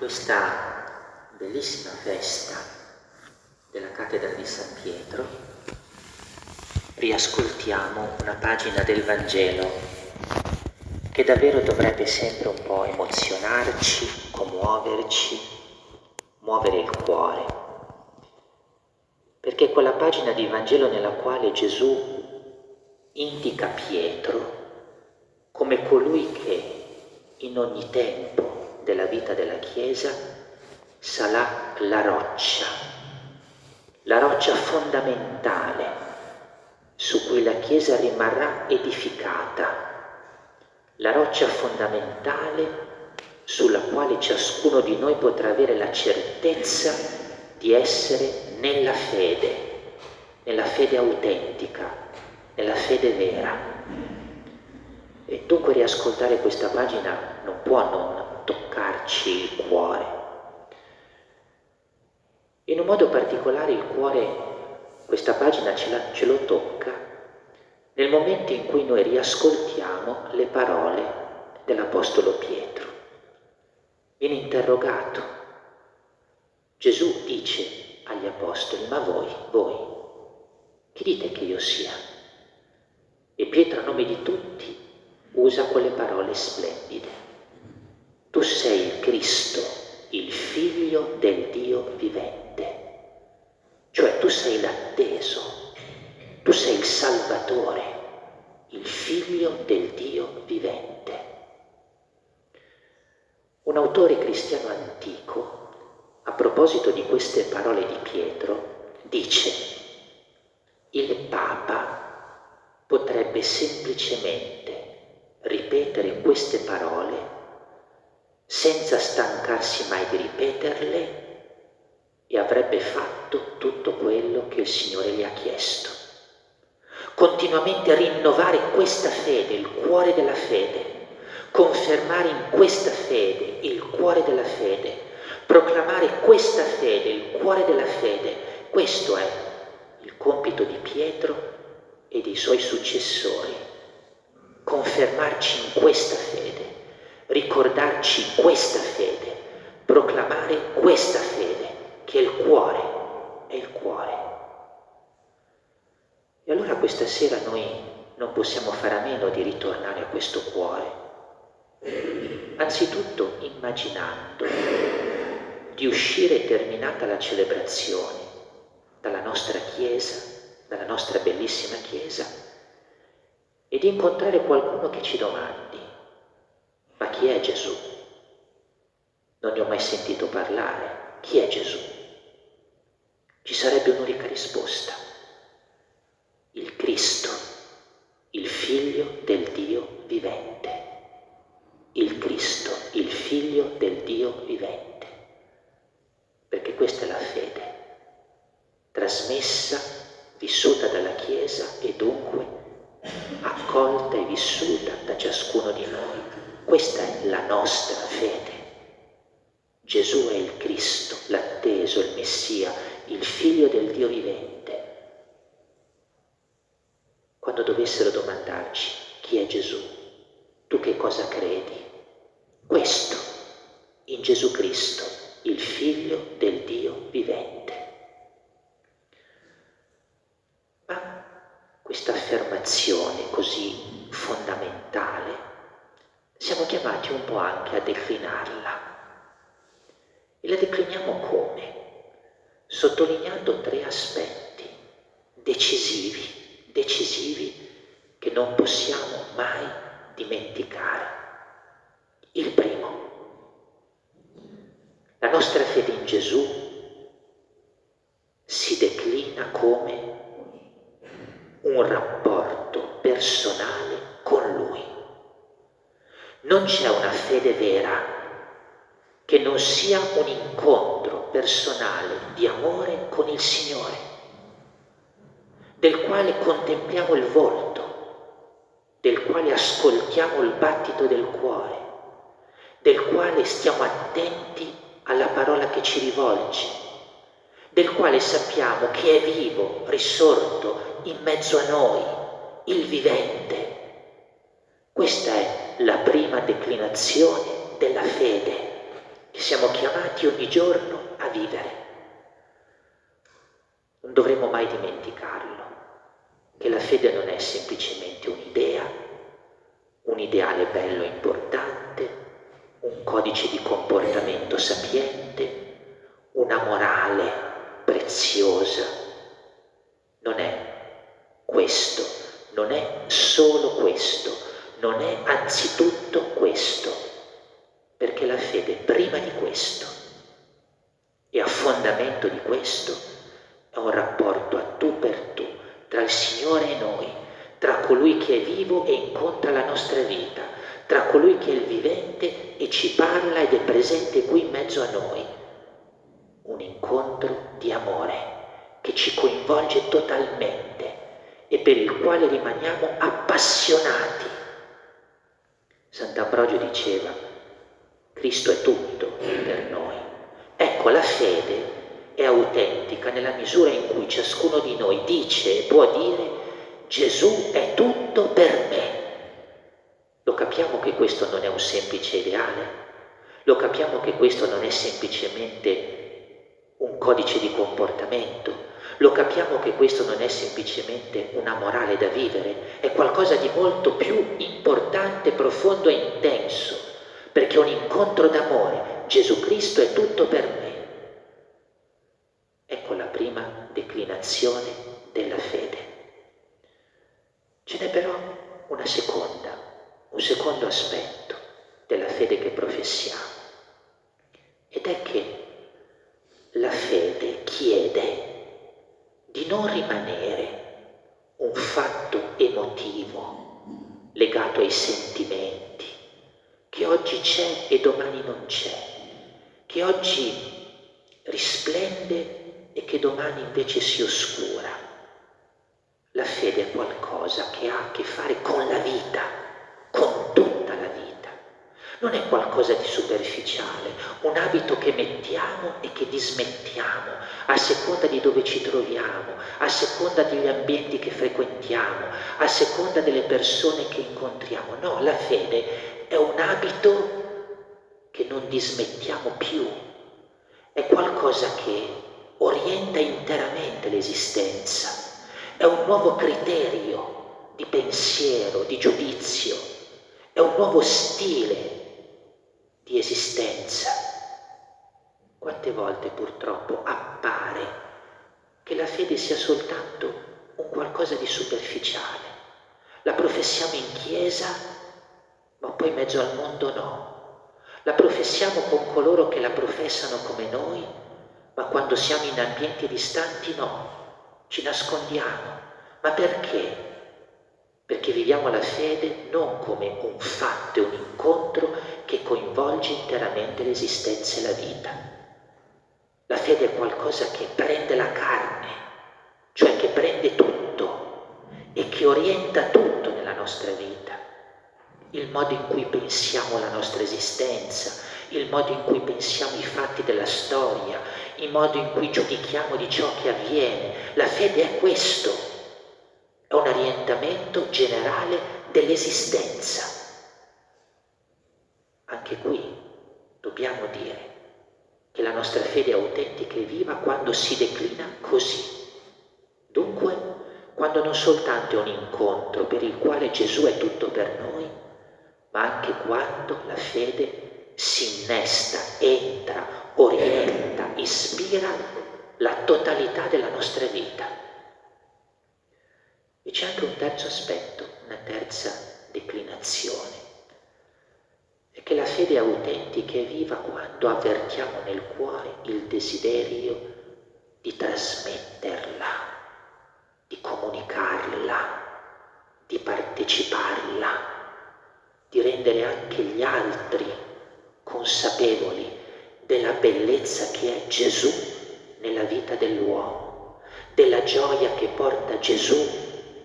questa bellissima festa della cattedra di San Pietro riascoltiamo una pagina del Vangelo che davvero dovrebbe sempre un po' emozionarci, commuoverci, muovere il cuore. Perché quella pagina di Vangelo nella quale Gesù indica Pietro come colui che in ogni tempo della vita della Chiesa sarà la roccia, la roccia fondamentale su cui la Chiesa rimarrà edificata, la roccia fondamentale sulla quale ciascuno di noi potrà avere la certezza di essere nella fede, nella fede autentica, nella fede vera. E dunque riascoltare questa pagina non può non toccarci il cuore. In un modo particolare il cuore, questa pagina ce, la, ce lo tocca nel momento in cui noi riascoltiamo le parole dell'Apostolo Pietro. Viene interrogato. Gesù dice agli Apostoli, ma voi, voi, chi dite che io sia? E Pietro a nome di tutti usa quelle parole splendide. Tu sei il Cristo, il figlio del Dio vivente. Cioè tu sei l'atteso, tu sei il Salvatore, il figlio del Dio vivente. Un autore cristiano antico, a proposito di queste parole di Pietro, dice, il Papa potrebbe semplicemente ripetere queste parole senza stancarsi mai di ripeterle e avrebbe fatto tutto quello che il Signore gli ha chiesto. Continuamente rinnovare questa fede, il cuore della fede, confermare in questa fede il cuore della fede, proclamare questa fede, il cuore della fede, questo è il compito di Pietro e dei suoi successori, confermarci in questa fede ricordarci questa fede, proclamare questa fede, che è il cuore, è il cuore. E allora questa sera noi non possiamo fare a meno di ritornare a questo cuore, anzitutto immaginando di uscire terminata la celebrazione dalla nostra chiesa, dalla nostra bellissima chiesa, e di incontrare qualcuno che ci domandi, ma chi è Gesù? Non ne ho mai sentito parlare. Chi è Gesù? Ci sarebbe un'unica risposta. Il Cristo, il figlio del Dio vivente. Il Cristo, il figlio del Dio vivente. Perché questa è la fede, trasmessa, vissuta dalla Chiesa e dunque accolta e vissuta da ciascuno di noi. Questa è la nostra fede. Gesù è il Cristo, l'atteso, il Messia, il figlio del Dio vivente. Quando dovessero domandarci chi è Gesù, tu che cosa credi? Questo, in Gesù Cristo, il figlio del Dio vivente. Ma questa affermazione così fondamentale siamo chiamati un po' anche a declinarla. E la decliniamo come? Sottolineando tre aspetti decisivi, decisivi che non possiamo mai dimenticare. Il primo, la nostra fede in Gesù si declina come un rapporto personale. Non c'è una fede vera che non sia un incontro personale di amore con il Signore, del quale contempliamo il volto, del quale ascoltiamo il battito del cuore, del quale stiamo attenti alla parola che ci rivolge, del quale sappiamo che è vivo, risorto in mezzo a noi, il vivente. Questa è la prima declinazione della fede che siamo chiamati ogni giorno a vivere. Non dovremmo mai dimenticarlo, che la fede non è semplicemente un'idea, un ideale bello e importante, un codice di comportamento sapiente, una morale preziosa. Non è questo, non è solo questo, non è anzitutto questo, perché la fede prima di questo e a fondamento di questo è un rapporto a tu per tu tra il Signore e noi, tra colui che è vivo e incontra la nostra vita, tra colui che è il vivente e ci parla ed è presente qui in mezzo a noi. Un incontro di amore che ci coinvolge totalmente e per il quale rimaniamo appassionati. Sant'Ambrogio diceva, Cristo è tutto per noi. Ecco, la fede è autentica nella misura in cui ciascuno di noi dice e può dire Gesù è tutto per me. Lo capiamo che questo non è un semplice ideale? Lo capiamo che questo non è semplicemente un codice di comportamento? Lo capiamo che questo non è semplicemente una morale da vivere, è qualcosa di molto più importante, profondo e intenso, perché è un incontro d'amore. Gesù Cristo è tutto per me. Ecco la prima declinazione della fede. Ce n'è però una seconda, un secondo aspetto della fede che professiamo, ed è che la fede chiede di non rimanere un fatto emotivo legato ai sentimenti, che oggi c'è non c'è, che oggi risplende e che domani invece si oscura. La fede è qualcosa che ha a che fare con la vita, con tutta la vita non è qualcosa di superficiale, un abito che mettiamo e che dismettiamo a seconda di dove ci troviamo, a seconda degli ambienti che frequentiamo, a seconda delle persone che incontriamo. No, la fede è un abito che non dismettiamo più, è qualcosa che orienta interamente l'esistenza, è un nuovo criterio di pensiero, di giudizio, è un nuovo stile di esistenza. Quante volte purtroppo appare che la fede sia soltanto un qualcosa di superficiale. La professiamo in chiesa, ma poi in mezzo al mondo no. La professiamo con coloro che la professano come noi, ma quando siamo in ambienti distanti no, ci nascondiamo. Ma perché? perché viviamo la fede non come un fatto e un incontro che coinvolge interamente l'esistenza e la vita. La fede è qualcosa che prende la carne, cioè che prende tutto e che orienta tutto nella nostra vita. Il modo in cui pensiamo la nostra esistenza, il modo in cui pensiamo i fatti della storia, il modo in cui giudichiamo di ciò che avviene. La fede è questo è un orientamento generale dell'esistenza. Anche qui dobbiamo dire che la nostra fede è autentica e viva quando si declina così. Dunque, quando non soltanto è un incontro per il quale Gesù è tutto per noi, ma anche quando la fede si innesta, entra, orienta, ispira la totalità della nostra vita. E c'è anche un terzo aspetto, una terza declinazione. È che la fede autentica è viva quando avvertiamo nel cuore il desiderio di trasmetterla, di comunicarla, di parteciparla, di rendere anche gli altri consapevoli della bellezza che è Gesù nella vita dell'uomo, della gioia che porta Gesù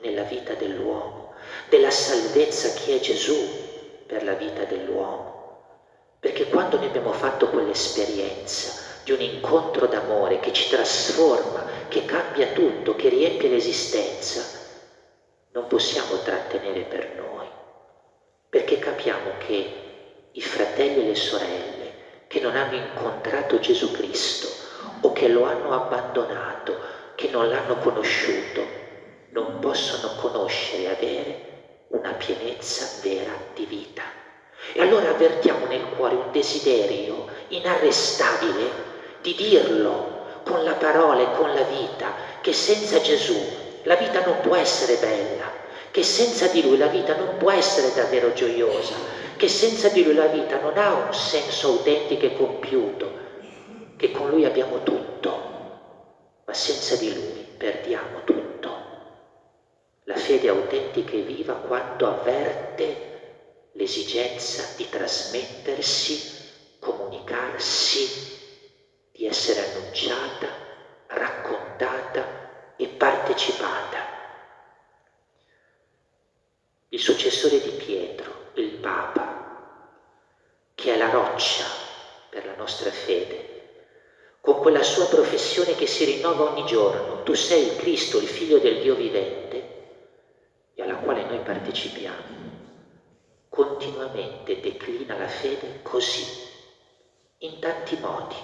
nella vita dell'uomo, della salvezza che è Gesù per la vita dell'uomo. Perché quando noi abbiamo fatto quell'esperienza di un incontro d'amore che ci trasforma, che cambia tutto, che riempie l'esistenza, non possiamo trattenere per noi, perché capiamo che i fratelli e le sorelle che non hanno incontrato Gesù Cristo o che lo hanno abbandonato, che non l'hanno conosciuto, non possono conoscere e avere una pienezza vera di vita. E allora avvertiamo nel cuore un desiderio inarrestabile di dirlo con la parola e con la vita, che senza Gesù la vita non può essere bella, che senza di Lui la vita non può essere davvero gioiosa, che senza di Lui la vita non ha un senso autentico e compiuto, che con Lui abbiamo tutto, ma senza di Lui perdiamo tutto. La fede autentica e viva quando avverte l'esigenza di trasmettersi, comunicarsi, di essere annunciata, raccontata e partecipata. Il successore di Pietro, il Papa, che è la roccia per la nostra fede, con quella sua professione che si rinnova ogni giorno, tu sei il Cristo, il figlio del Dio vivente, e alla quale noi partecipiamo, continuamente declina la fede così, in tanti modi,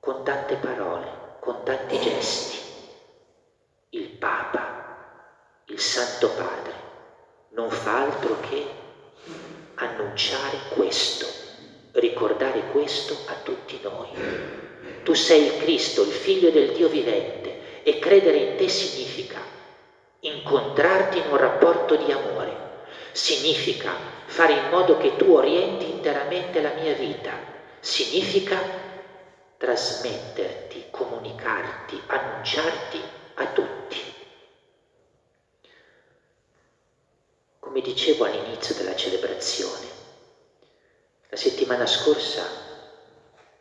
con tante parole, con tanti gesti. Il Papa, il Santo Padre, non fa altro che annunciare questo, ricordare questo a tutti noi. Tu sei il Cristo, il figlio del Dio vivente e credere in te significa incontrarti in un rapporto di amore, significa fare in modo che tu orienti interamente la mia vita, significa trasmetterti, comunicarti, annunciarti a tutti. Come dicevo all'inizio della celebrazione, la settimana scorsa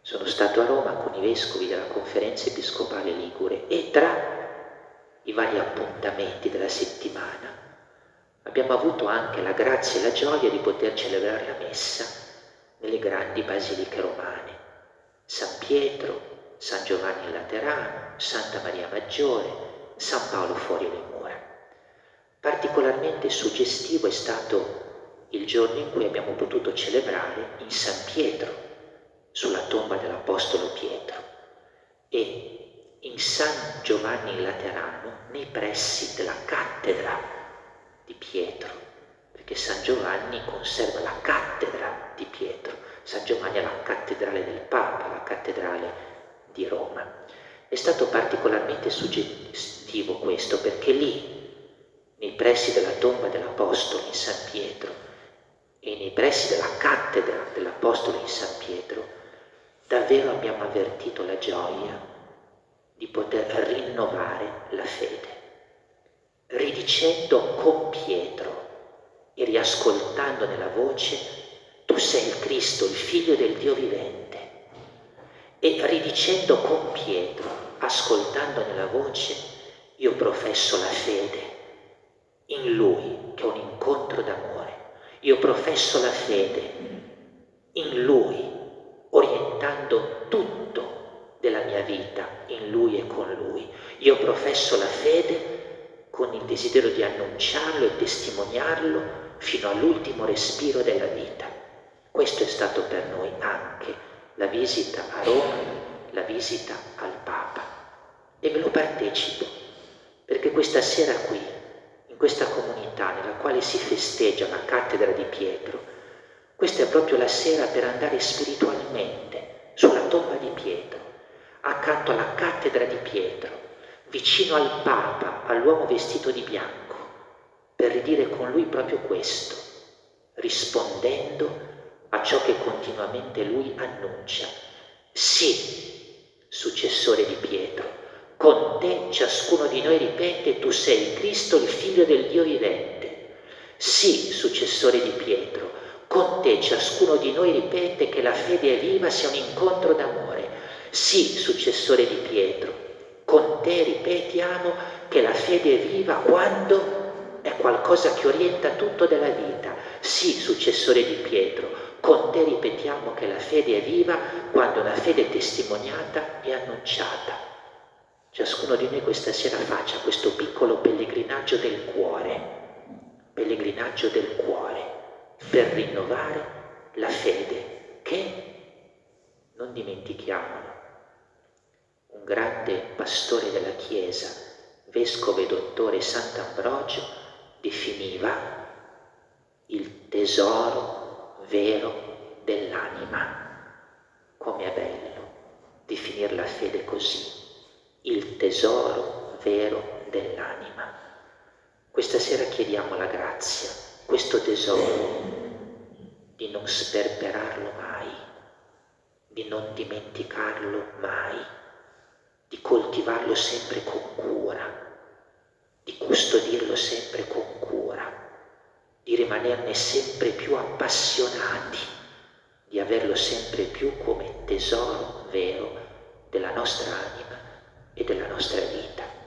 sono stato a Roma con i vescovi della conferenza episcopale Ligure e tra i vari appuntamenti della settimana abbiamo avuto anche la grazia e la gioia di poter celebrare la messa nelle grandi basiliche romane, San Pietro, San Giovanni Laterano, Santa Maria Maggiore, San Paolo fuori le. Particolarmente suggestivo è stato il giorno in cui abbiamo potuto celebrare in San Pietro, sulla tomba dell'Apostolo Pietro, e in San Giovanni il Laterano, nei pressi della cattedra di Pietro, perché San Giovanni conserva la cattedra di Pietro, San Giovanni è la cattedrale del Papa, la cattedrale di Roma. È stato particolarmente suggestivo questo perché lì, nei pressi della tomba dell'Apostolo in San Pietro e nei pressi della cattedra dell'Apostolo in San Pietro, davvero abbiamo avvertito la gioia di poter rinnovare la fede ridicendo con Pietro e riascoltando nella voce, tu sei il Cristo, il figlio del Dio vivente. E ridicendo con Pietro, ascoltando nella voce, io professo la fede in Lui, che è un incontro d'amore. Io professo la fede in Lui, orientando tutto della mia vita in Lui e con Lui. Io professo la fede con il desiderio di annunciarlo e testimoniarlo fino all'ultimo respiro della vita. Questo è stato per noi anche la visita a Roma, la visita al Papa. E ve lo partecipo, perché questa sera qui, questa comunità nella quale si festeggia la cattedra di Pietro, questa è proprio la sera per andare spiritualmente sulla tomba di Pietro, accanto alla cattedra di Pietro, vicino al Papa, all'uomo vestito di bianco, per ridire con lui proprio questo, rispondendo a ciò che continuamente lui annuncia. Sì, successore di Pietro, con te ciascuno di noi ripete, tu sei Cristo, il figlio del Dio vivente. Sì, successore di Pietro, con te ciascuno di noi ripete che la fede è viva sia un incontro d'amore. Sì, successore di Pietro, con te ripetiamo che la fede è viva quando è qualcosa che orienta tutto della vita. Sì, successore di Pietro, con te ripetiamo che la fede è viva quando la fede è testimoniata e annunciata. Ciascuno di noi questa sera faccia questo piccolo pellegrinaggio del cuore, pellegrinaggio del cuore, per rinnovare la fede che non dimentichiamolo, un grande pastore della Chiesa, vescovo e dottore Sant'Ambrogio, definiva il tesoro vero dell'anima. Come è bello definire la fede così, il tesoro vero dell'anima. Questa sera chiediamo la grazia, questo tesoro, di non sperperarlo mai, di non dimenticarlo mai, di coltivarlo sempre con cura, di custodirlo sempre con cura, di rimanerne sempre più appassionati, di averlo sempre più come tesoro vero della nostra anima e della nostra vita.